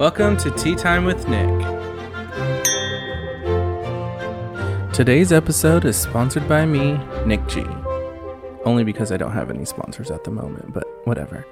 Welcome to Tea Time with Nick. Today's episode is sponsored by me, Nick G. Only because I don't have any sponsors at the moment, but whatever.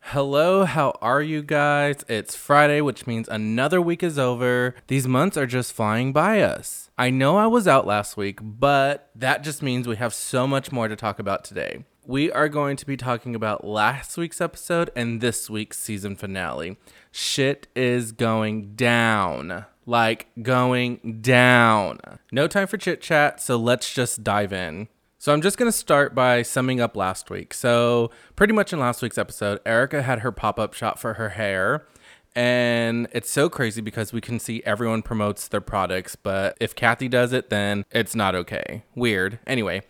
Hello, how are you guys? It's Friday, which means another week is over. These months are just flying by us. I know I was out last week, but that just means we have so much more to talk about today. We are going to be talking about last week's episode and this week's season finale. Shit is going down. Like going down. No time for chit chat, so let's just dive in. So I'm just going to start by summing up last week. So, pretty much in last week's episode, Erika had her pop up shot for her hair. And it's so crazy because we can see everyone promotes their products, but if Kathy does it, then it's not okay. Weird. Anyway,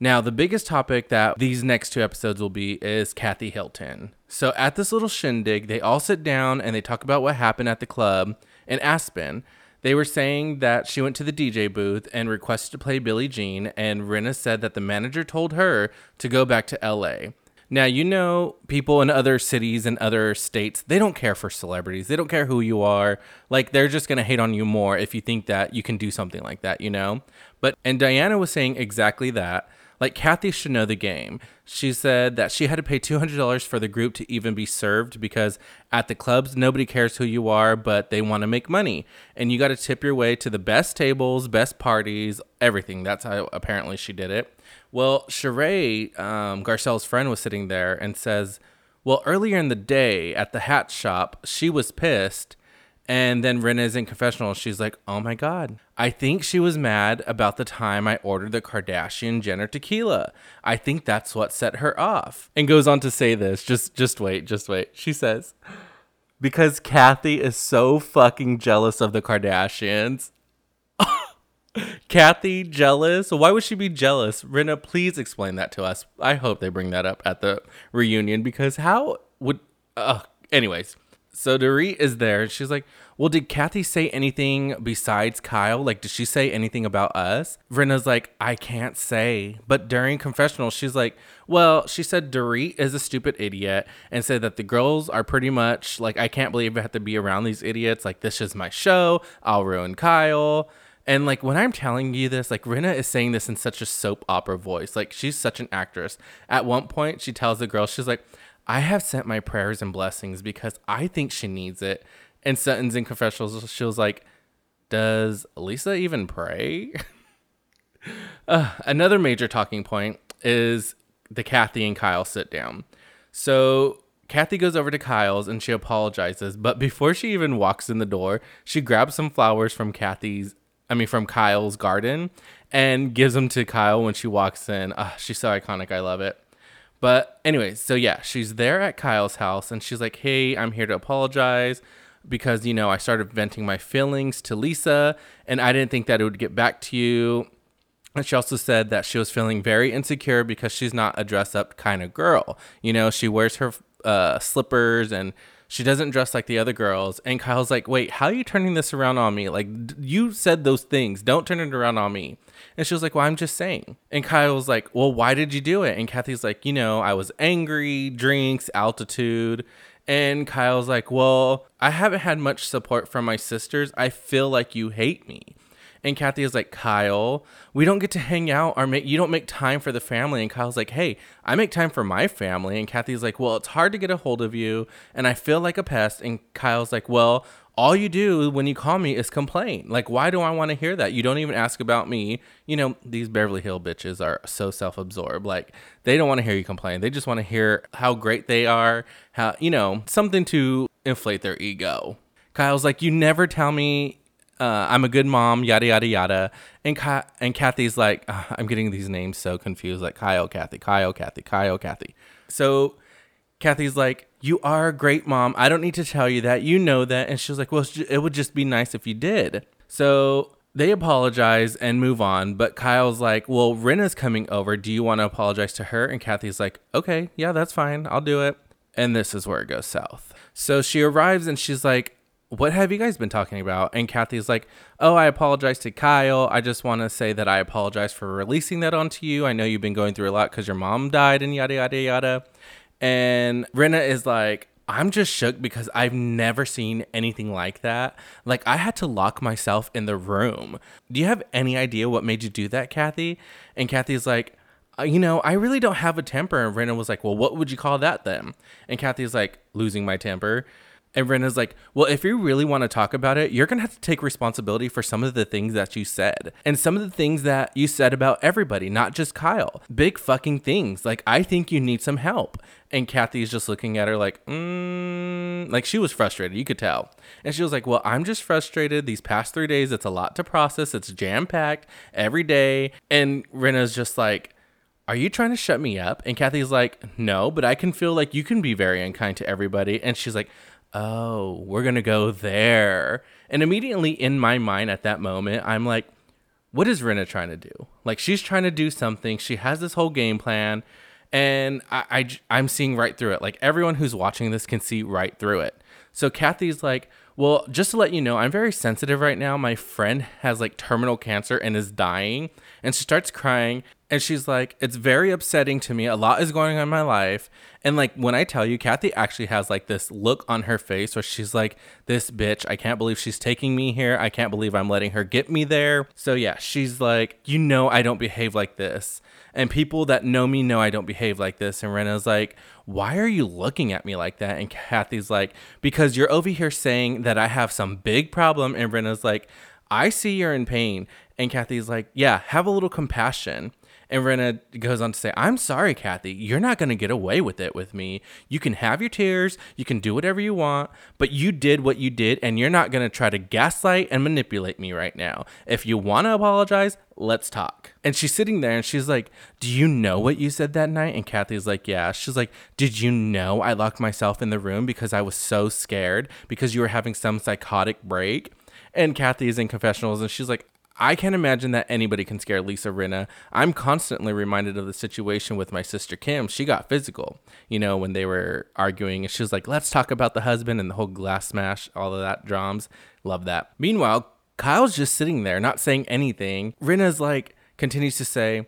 now the biggest topic that these next two episodes will be is Kathy Hilton. So at this little shindig, they all sit down and they talk about what happened at the club in Aspen. They were saying that she went to the DJ booth and requested to play Billie Jean, and Rinna said that the manager told her to go back to LA. Now, you know, people in other cities and other states, they don't care for celebrities. They don't care who you are. Like, they're just going to hate on you more if you think that you can do something like that, you know? But, and Diana was saying exactly that. Like Kathy should know the game. She said that she had to pay $200 for the group to even be served because at the clubs, nobody cares who you are, but they want to make money. And you got to tip your way to the best tables, best parties, everything. That's how apparently she did it. Well, Sheree, um, Garcelle's friend, was sitting there and says, Well, earlier in the day at the hat shop, she was pissed and then Rinna's in confessional. She's like, "Oh my god, I think she was mad about the time I ordered the Kardashian Jenner tequila. I think that's what set her off." And goes on to say this. Just, just wait, just wait. She says, "Because Kathy is so fucking jealous of the Kardashians." Kathy jealous? Why would she be jealous? Rinna, please explain that to us. I hope they bring that up at the reunion because how would? Uh, anyways so Dorit is there. and She's like, Well, did Kathy say anything besides Kyle? Like, did she say anything about us? Rinna's like, I can't say. But during confessional, she's like, Well, she said Dorit is a stupid idiot and said that the girls are pretty much like, I can't believe I have to be around these idiots. Like, this is my show. I'll ruin Kyle. And like when I'm telling you this, like Rinna is saying this in such a soap opera voice. Like she's such an actress. At one point, she tells the girl, she's like, I have sent my prayers and blessings because I think she needs it. And Sutton's in confessionals, she was like, Does Lisa even pray? uh, another major talking point is the Kathy and Kyle sit down. So Kathy goes over to Kyle's and she apologizes, but before she even walks in the door, she grabs some flowers from Kathy's, I mean, from Kyle's garden and gives them to Kyle when she walks in. Uh, she's so iconic. I love it. But anyways, so yeah, she's there at Kyle's house and she's like, "Hey, I'm here to apologize because you know I started venting my feelings to Lisa and I didn't think that it would get back to you." And she also said that she was feeling very insecure because she's not a dress up kind of girl. You know, she wears her uh, slippers and she doesn't dress like the other girls. And Kyle's like, wait, how are you turning this around on me? Like, d- you said those things. Don't turn it around on me. And she was like, well, I'm just saying. And Kyle was like, well, why did you do it? And Kathy's like, you know, I was angry, drinks, altitude. And Kyle's like, well, I haven't had much support from my sisters. I feel like you hate me. And Kathy is like, Kyle, we don't get to hang out or make you don't make time for the family. And Kyle's like, Hey, I make time for my family. And Kathy's like, Well, it's hard to get a hold of you, and I feel like a pest. And Kyle's like, Well, all you do when you call me is complain. Like, why do I want to hear that? You don't even ask about me. You know, these Beverly Hill bitches are so self absorbed. Like, they don't want to hear you complain. They just want to hear how great they are, how, you know, something to inflate their ego. Kyle's like, You never tell me uh, I'm a good mom, yada yada yada. And Ka- and Kathy's like, I'm getting these names so confused, like Kyle, Kathy, Kyle, Kathy, Kyle, Kathy. So Kathy's like, you are a great mom. I don't need to tell you that. You know that. And she's like, well, it would just be nice if you did. So they apologize and move on. But Kyle's like, well, Rinna's coming over. Do you want to apologize to her? And Kathy's like, okay, yeah, that's fine. I'll do it. And this is where it goes south. So she arrives and she's like, what have you guys been talking about? And Kathy's like, oh, I apologize to Kyle. I just want to say that I apologize for releasing that onto you. I know you've been going through a lot because your mom died and yada, yada, yada. And Rinna is like, I'm just shook because I've never seen anything like that. Like, I had to lock myself in the room. Do you have any idea what made you do that, Kathy? And Kathy's like, uh, you know, I really don't have a temper. And Rinna was like, well, what would you call that then? And Kathy's like, losing my temper. And Rinna's like, well, if you really want to talk about it, you're going to have to take responsibility for some of the things that you said and some of the things that you said about everybody, not just Kyle. Big fucking things. Like, I think you need some help. And Kathy's just looking at her like, mm, like she was frustrated. You could tell. And she was like, well, I'm just frustrated. These past three days, it's a lot to process. It's jam packed every day. And Rinna's just like, are you trying to shut me up? And Kathy's like, no, but I can feel like you can be very unkind to everybody. And she's like, oh, we're going to go there. And immediately in my mind at that moment, I'm like, what is Rinna trying to do? Like, she's trying to do something. She has this whole game plan. And I, I, am seeing right through it. Like, everyone who's watching this can see right through it. So Kathy's like, well, just to let you know, I'm very sensitive right now. My friend has like terminal cancer and is dying. And she starts crying. And she's like, it's very upsetting to me. A lot is going on in my life. And like, when I tell you, Kathy actually has like this look on her face where she's like, this bitch, I can't believe she's taking me here. I can't believe I'm letting her get me there. So yeah, she's like, you know, I don't behave like this. And people that know me know I don't behave like this. And Rinna's like, why are you looking at me like that? And Kathy's like, because you're over here saying that I have some big problem. And Rinna's like, I see you're in pain. And Kathy's like, yeah, have a little compassion. And Rinna goes on to say, I'm sorry, Kathy. You're not going to get away with it with me. You can have your tears. You can do whatever you want. But you did what you did, and you're not going to try to gaslight and manipulate me right now. If you want to apologize, let's talk. And she's sitting there and she's like, Do you know what you said that night? And Kathy's like, Yeah. She's like, Did you know I locked myself in the room because I was so scared because you were having some psychotic break? And Kathy is in confessionals and she's like, I can't imagine that anybody can scare Lisa Rinna. I'm constantly reminded of the situation with my sister Kim. She got physical, you know, when they were arguing, and she was like, "Let's talk about the husband and the whole glass smash, all of that drums." Love that. Meanwhile, Kyle's just sitting there, not saying anything. Rinna's like continues to say,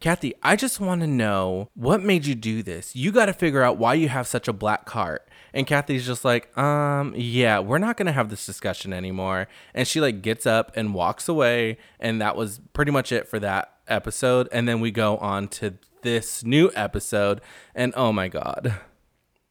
Kathy, I just want to know what made you do this. You got to figure out why you have such a black heart. And Kathy's just like, um, yeah, we're not gonna have this discussion anymore. And she like gets up and walks away, and that was pretty much it for that episode. And then we go on to this new episode, and oh my god.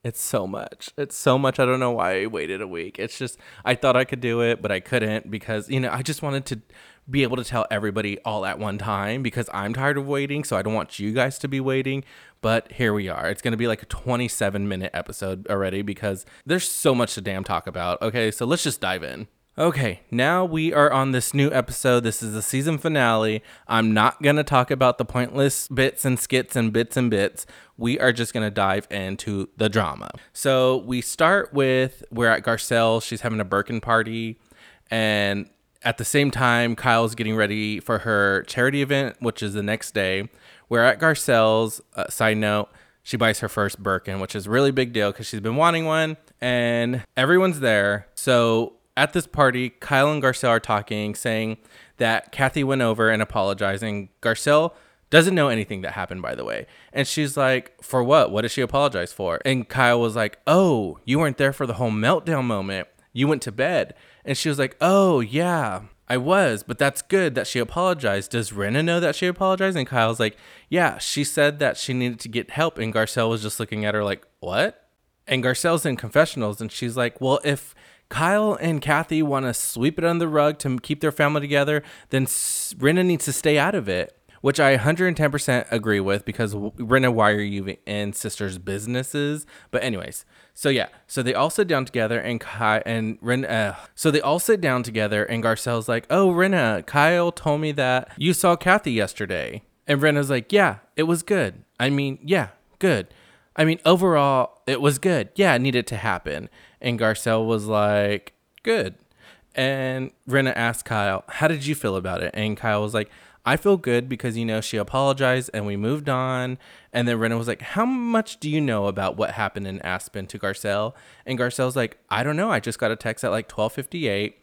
It's so much. It's so much. I don't know why I waited a week. It's just I thought I could do it, but I couldn't because you know I just wanted to be able to tell everybody all at one time because I'm tired of waiting. So I don't want you guys to be waiting. But here we are. It's going to be like a 27 minute episode already because there's so much to damn talk about. Okay, so let's just dive in. Okay, now we are on this new episode. This is the season finale. I'm not going to talk about the pointless bits and skits and bits and bits. We are just going to dive into the drama. So we start with we're at Garcelle. She's having a Birkin party. And at the same time, Kyle's getting ready for her charity event, which is the next day. We're at Garcelle's. Uh, side note, she buys her first Birkin, which is really big deal because she's been wanting one, and everyone's there. So at this party, Kyle and Garcelle are talking, saying that Kathy went over and apologizing. Garcelle doesn't know anything that happened, by the way. And she's like, For what? What did she apologize for? And Kyle was like, Oh, you weren't there for the whole meltdown moment. You went to bed. And she was like, Oh, yeah, I was, but that's good that she apologized. Does Rinna know that she apologized? And Kyle's like, Yeah, she said that she needed to get help. And Garcelle was just looking at her like, What? And Garcelle's in confessionals and she's like, Well, if Kyle and Kathy want to sweep it under the rug to keep their family together, then Rinna needs to stay out of it which I 110% agree with because Rinna, why are you in sisters' businesses? But anyways, so yeah, so they all sit down together and Kai and Rinna, uh, so they all sit down together and Garcelle's like, oh Rinna, Kyle told me that you saw Kathy yesterday, and Rinna's like, yeah, it was good. I mean, yeah, good. I mean, overall, it was good. Yeah, it needed to happen. And Garcelle was like, good. And Rinna asked Kyle, how did you feel about it? And Kyle was like, I feel good because you know she apologized and we moved on. And then Rinna was like, "How much do you know about what happened in Aspen to Garcelle?" And Garcelle's like, "I don't know. I just got a text at like 12:58."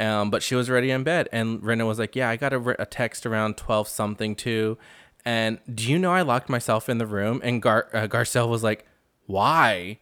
Um, but she was already in bed, and Rinna was like, "Yeah, I got a, a text around 12 something too." And do you know I locked myself in the room? And Gar- uh, Garcelle was like, "Why?"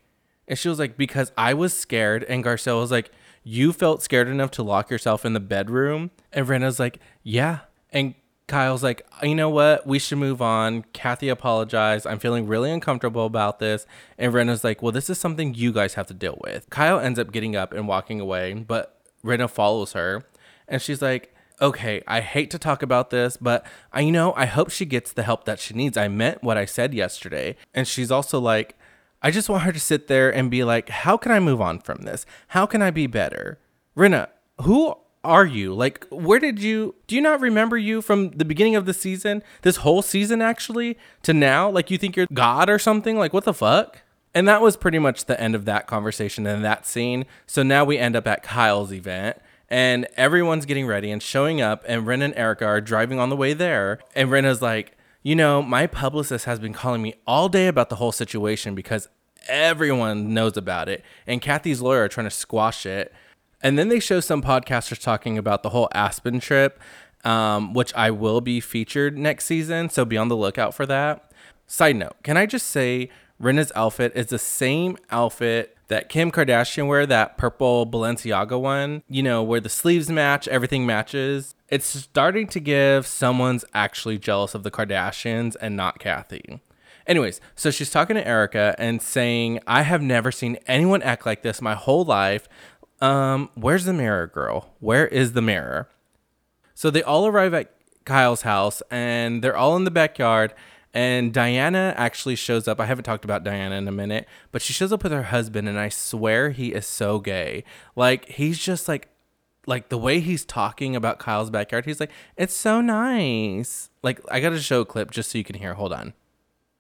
And she was like, because I was scared. And Garcelle was like, you felt scared enough to lock yourself in the bedroom? And Rinna's like, yeah. And Kyle's like, you know what? We should move on. Kathy apologized. I'm feeling really uncomfortable about this. And Rinna's like, well, this is something you guys have to deal with. Kyle ends up getting up and walking away, but Rinna follows her. And she's like, okay, I hate to talk about this, but I you know I hope she gets the help that she needs. I meant what I said yesterday. And she's also like, I just want her to sit there and be like, how can I move on from this? How can I be better? Rinna, who are you? Like, where did you do you not remember you from the beginning of the season, this whole season actually, to now? Like, you think you're God or something? Like, what the fuck? And that was pretty much the end of that conversation and that scene. So now we end up at Kyle's event and everyone's getting ready and showing up and Ren and Erika are driving on the way there and Rinna's like, you know, my publicist has been calling me all day about the whole situation because everyone knows about it and Kathy's lawyer are trying to squash it. And then they show some podcasters talking about the whole Aspen trip, um, which I will be featured next season, so be on the lookout for that. Side note, can I just say Rinna's outfit is the same outfit that Kim Kardashian wear, that purple Balenciaga one, you know, where the sleeves match, everything matches. It's starting to give someone's actually jealous of the Kardashians and not Kathy. Anyways, so she's talking to Erica and saying, I have never seen anyone act like this my whole life. Um, where's the mirror, girl? Where is the mirror? So they all arrive at Kyle's house and they're all in the backyard and Diana actually shows up. I haven't talked about Diana in a minute, but she shows up with her husband, and I swear he is so gay. Like he's just like, like the way he's talking about Kyle's backyard. He's like, it's so nice. Like I got to show a clip just so you can hear. Hold on.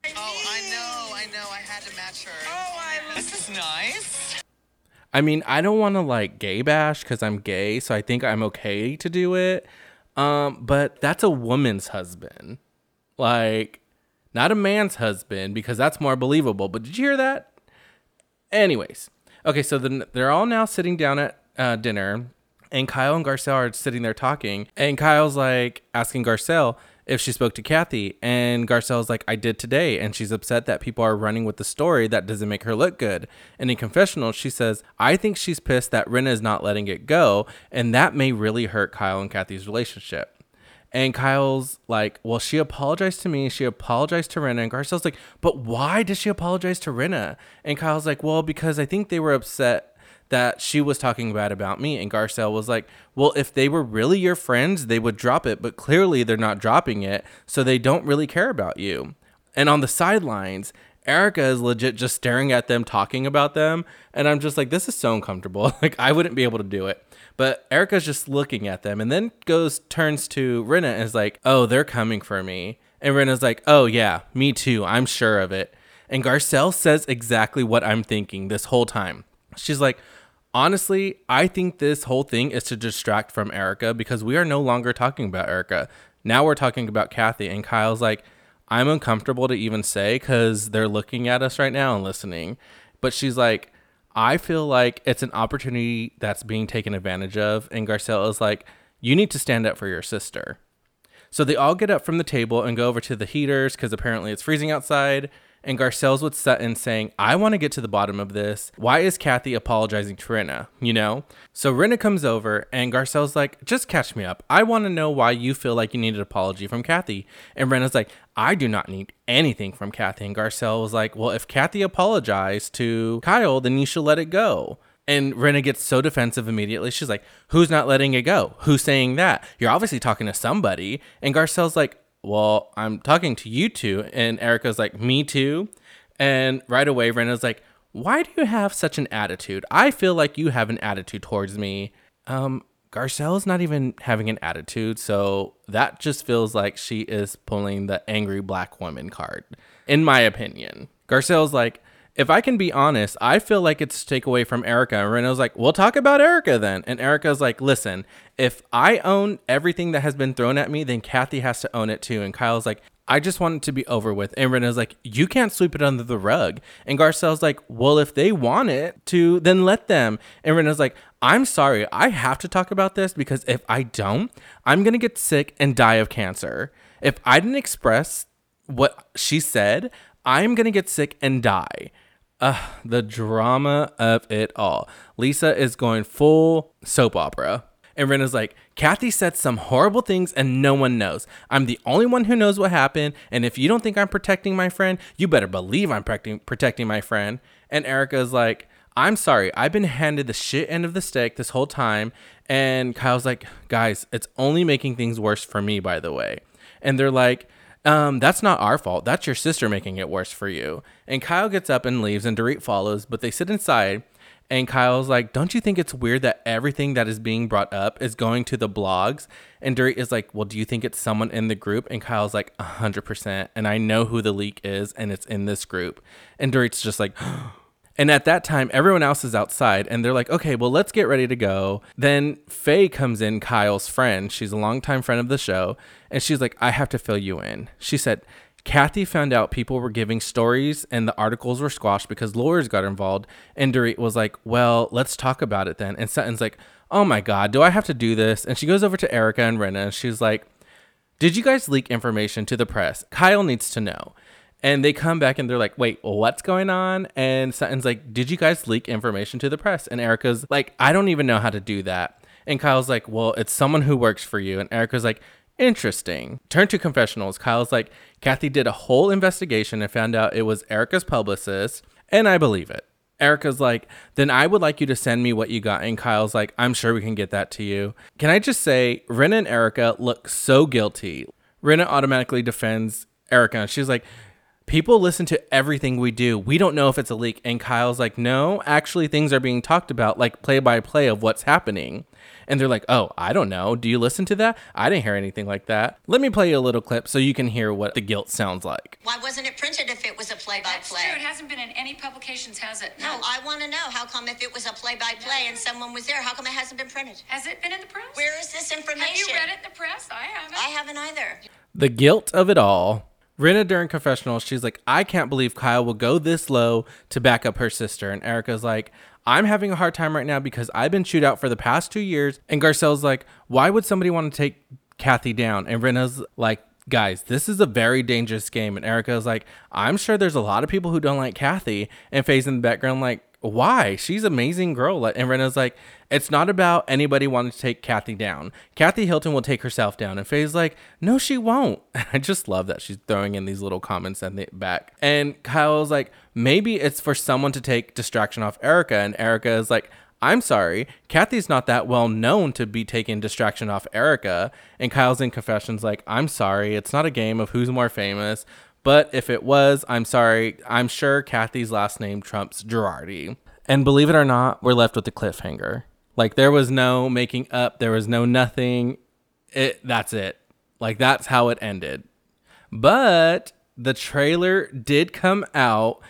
Oh, I know, I know. I had to match her. Oh, I. This is nice. I mean, I don't want to like gay bash because I'm gay, so I think I'm okay to do it. Um, but that's a woman's husband. Like, not a man's husband because that's more believable. But did you hear that? Anyways, okay, so then they're all now sitting down at uh, dinner, and Kyle and Garcelle are sitting there talking, and Kyle's like asking Garcelle if she spoke to Kathy, and Garcelle's like, I did today, and she's upset that people are running with the story that doesn't make her look good. And in confessional, she says, I think she's pissed that Rinna is not letting it go, and that may really hurt Kyle and Kathy's relationship. And Kyle's like, well, she apologized to me. She apologized to Rinna. And Garcelle's like, but why did she apologize to Rinna? And Kyle's like, well, because I think they were upset that she was talking bad about me. And Garcelle was like, well, if they were really your friends, they would drop it. But clearly they're not dropping it. So they don't really care about you. And on the sidelines, Erika is legit just staring at them, talking about them. And I'm just like, this is so uncomfortable. like, I wouldn't be able to do it. But Erika's just looking at them and then goes, turns to Rinna and is like, oh, they're coming for me. And Rinna's like, oh, yeah, me too. I'm sure of it. And Garcelle says exactly what I'm thinking this whole time. She's like, honestly, I think this whole thing is to distract from Erika because we are no longer talking about Erika. Now we're talking about Kathy. And Kyle's like, I'm uncomfortable to even say because they're looking at us right now and listening. But she's like, I feel like it's an opportunity that's being taken advantage of. And Garcelle is like, you need to stand up for your sister. So they all get up from the table and go over to the heaters because apparently it's freezing outside and Garcelle's with Sutton saying, I want to get to the bottom of this. Why is Kathy apologizing to Rinna? You know? So Rinna comes over and Garcelle's like, just catch me up. I want to know why you feel like you need an apology from Kathy. And Rinna's like, I do not need anything from Kathy. And Garcelle was like, well, if Kathy apologized to Kyle, then you should let it go. And Rinna gets so defensive immediately. She's like, Who's not letting it go? Who's saying that? You're obviously talking to somebody. And Garcelle's like, well, I'm talking to you two. And Erika's like, me too. And right away, Rinna's like, why do you have such an attitude? I feel like you have an attitude towards me. Um, Garcelle's not even having an attitude, so that just feels like she is pulling the angry black woman card, in my opinion. Garcelle's like, if I can be honest, I feel like it's to take away from Erika. And Rinna's like, we'll talk about Erika then. And Erika's like, listen, if I own everything that has been thrown at me, then Kathy has to own it too. And Kyle's like, I just want it to be over with. And Rinna's like, you can't sweep it under the rug. And Garcelle's like, well, if they want it to, then let them. And Rinna's like, I'm sorry, I have to talk about this because if I don't, I'm going to get sick and die of cancer. If I didn't express what she said, I'm going to get sick and die. Uh, the drama of it all. Lisa is going full soap opera. And Rinna's like, Kathy said some horrible things and no one knows. I'm the only one who knows what happened. And if you don't think I'm protecting my friend, you better believe I'm protecting, protecting my friend. And Erika's like, I'm sorry. I've been handed the shit end of the stick this whole time. And Kyle's like, guys, it's only making things worse for me, by the way. And they're like, um, that's not our fault. That's your sister making it worse for you. And Kyle gets up and leaves, and Dorit follows, but they sit inside. And Kyle's like, Don't you think it's weird that everything that is being brought up is going to the blogs? And Dorit is like, Well, do you think it's someone in the group? And Kyle's like, 100%. And I know who the leak is, and it's in this group. And Dorit's just like, And at that time, everyone else is outside and they're like, okay, well, let's get ready to go. Then Faye comes in, Kyle's friend. She's a longtime friend of the show. And she's like, I have to fill you in. She said, Kathy found out people were giving stories and the articles were squashed because lawyers got involved. And Dorit was like, well, let's talk about it then. And Sutton's like, oh my God, do I have to do this? And she goes over to Erika and Rinna and she's like, did you guys leak information to the press? Kyle needs to know. And they come back and they're like, wait, what's going on? And Sutton's like, did you guys leak information to the press? And Erika's like, I don't even know how to do that. And Kyle's like, well, it's someone who works for you. And Erika's like, interesting. Turn to confessionals. Kyle's like, Kathy did a whole investigation and found out it was Erika's publicist. And I believe it. Erika's like, then I would like you to send me what you got. And Kyle's like, I'm sure we can get that to you. Can I just say, Rinna and Erika look so guilty. Rinna automatically defends Erika. She's like, people listen to everything we do. We don't know if it's a leak. And Kyle's like, no, actually, things are being talked about, like play by play of what's happening. And they're like, oh, I don't know. Do you listen to that? I didn't hear anything like that. Let me play you a little clip so you can hear what the guilt sounds like. Why wasn't it printed if it was a play by That's true. It hasn't been in any publications, has it? No, I want to know how come if it was a play by play and someone was there, how come it hasn't been printed? Has it been in the press? Where is this information? Have you read it in the press? I haven't. I haven't either. The guilt of it all. Rinna during confessional, she's like, I can't believe Kyle will go this low to back up her sister. And Erika's like, I'm having a hard time right now because I've been chewed out for the past two years. And Garcelle's like, why would somebody want to take Kathy down? And Rinna's like, guys, this is a very dangerous game. And Erika's like, I'm sure there's a lot of people who don't like Kathy. And Faye's in the background, like, why? She's amazing girl. And Rinna's like, it's not about anybody wanting to take Kathy down. Kathy Hilton will take herself down. And Faye's like, no, she won't. I just love that she's throwing in these little comments and the back. And Kyle's like, maybe it's for someone to take distraction off Erika. And Erika is like, I'm sorry, Kathy's not that well known to be taking distraction off Erika. And Kyle's in confessions like, I'm sorry, it's not a game of who's more famous. But if it was, I'm sorry. I'm sure Kathy's last name trumps Girardi. And believe it or not, we're left with a cliffhanger. Like there was no making up, there was no nothing. It that's it. Like that's how it ended. But the trailer did come out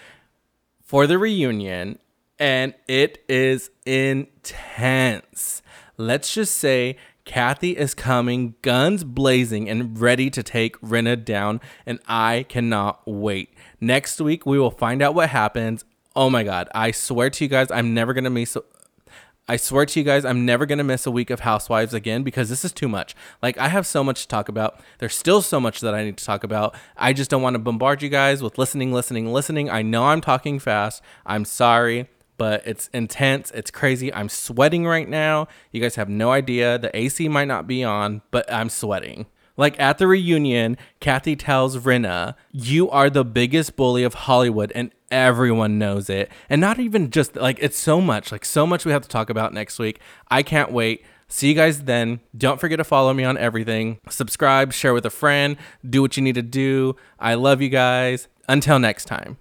for the reunion and it is intense. Let's just say Kathy is coming guns blazing and ready to take Rinna down, and I cannot wait. Next week, we will find out what happens. Oh my God. I swear to you guys, I'm never going to miss. I swear to you guys, I'm never going to miss a week of Housewives again because this is too much. Like, I have so much to talk about. There's still so much that I need to talk about. I just don't want to bombard you guys with listening, listening, listening. I know I'm talking fast. I'm sorry but it's intense. It's crazy. I'm sweating right now. You guys have no idea. The AC might not be on, but I'm sweating. Like at the reunion, Kathy tells Rinna, You are the biggest bully of Hollywood, and everyone knows it. And not even just like it's so much, like so much we have to talk about next week. I can't wait. See you guys then. Don't forget to follow me on everything. Subscribe, share with a friend, do what you need to do. I love you guys. Until next time.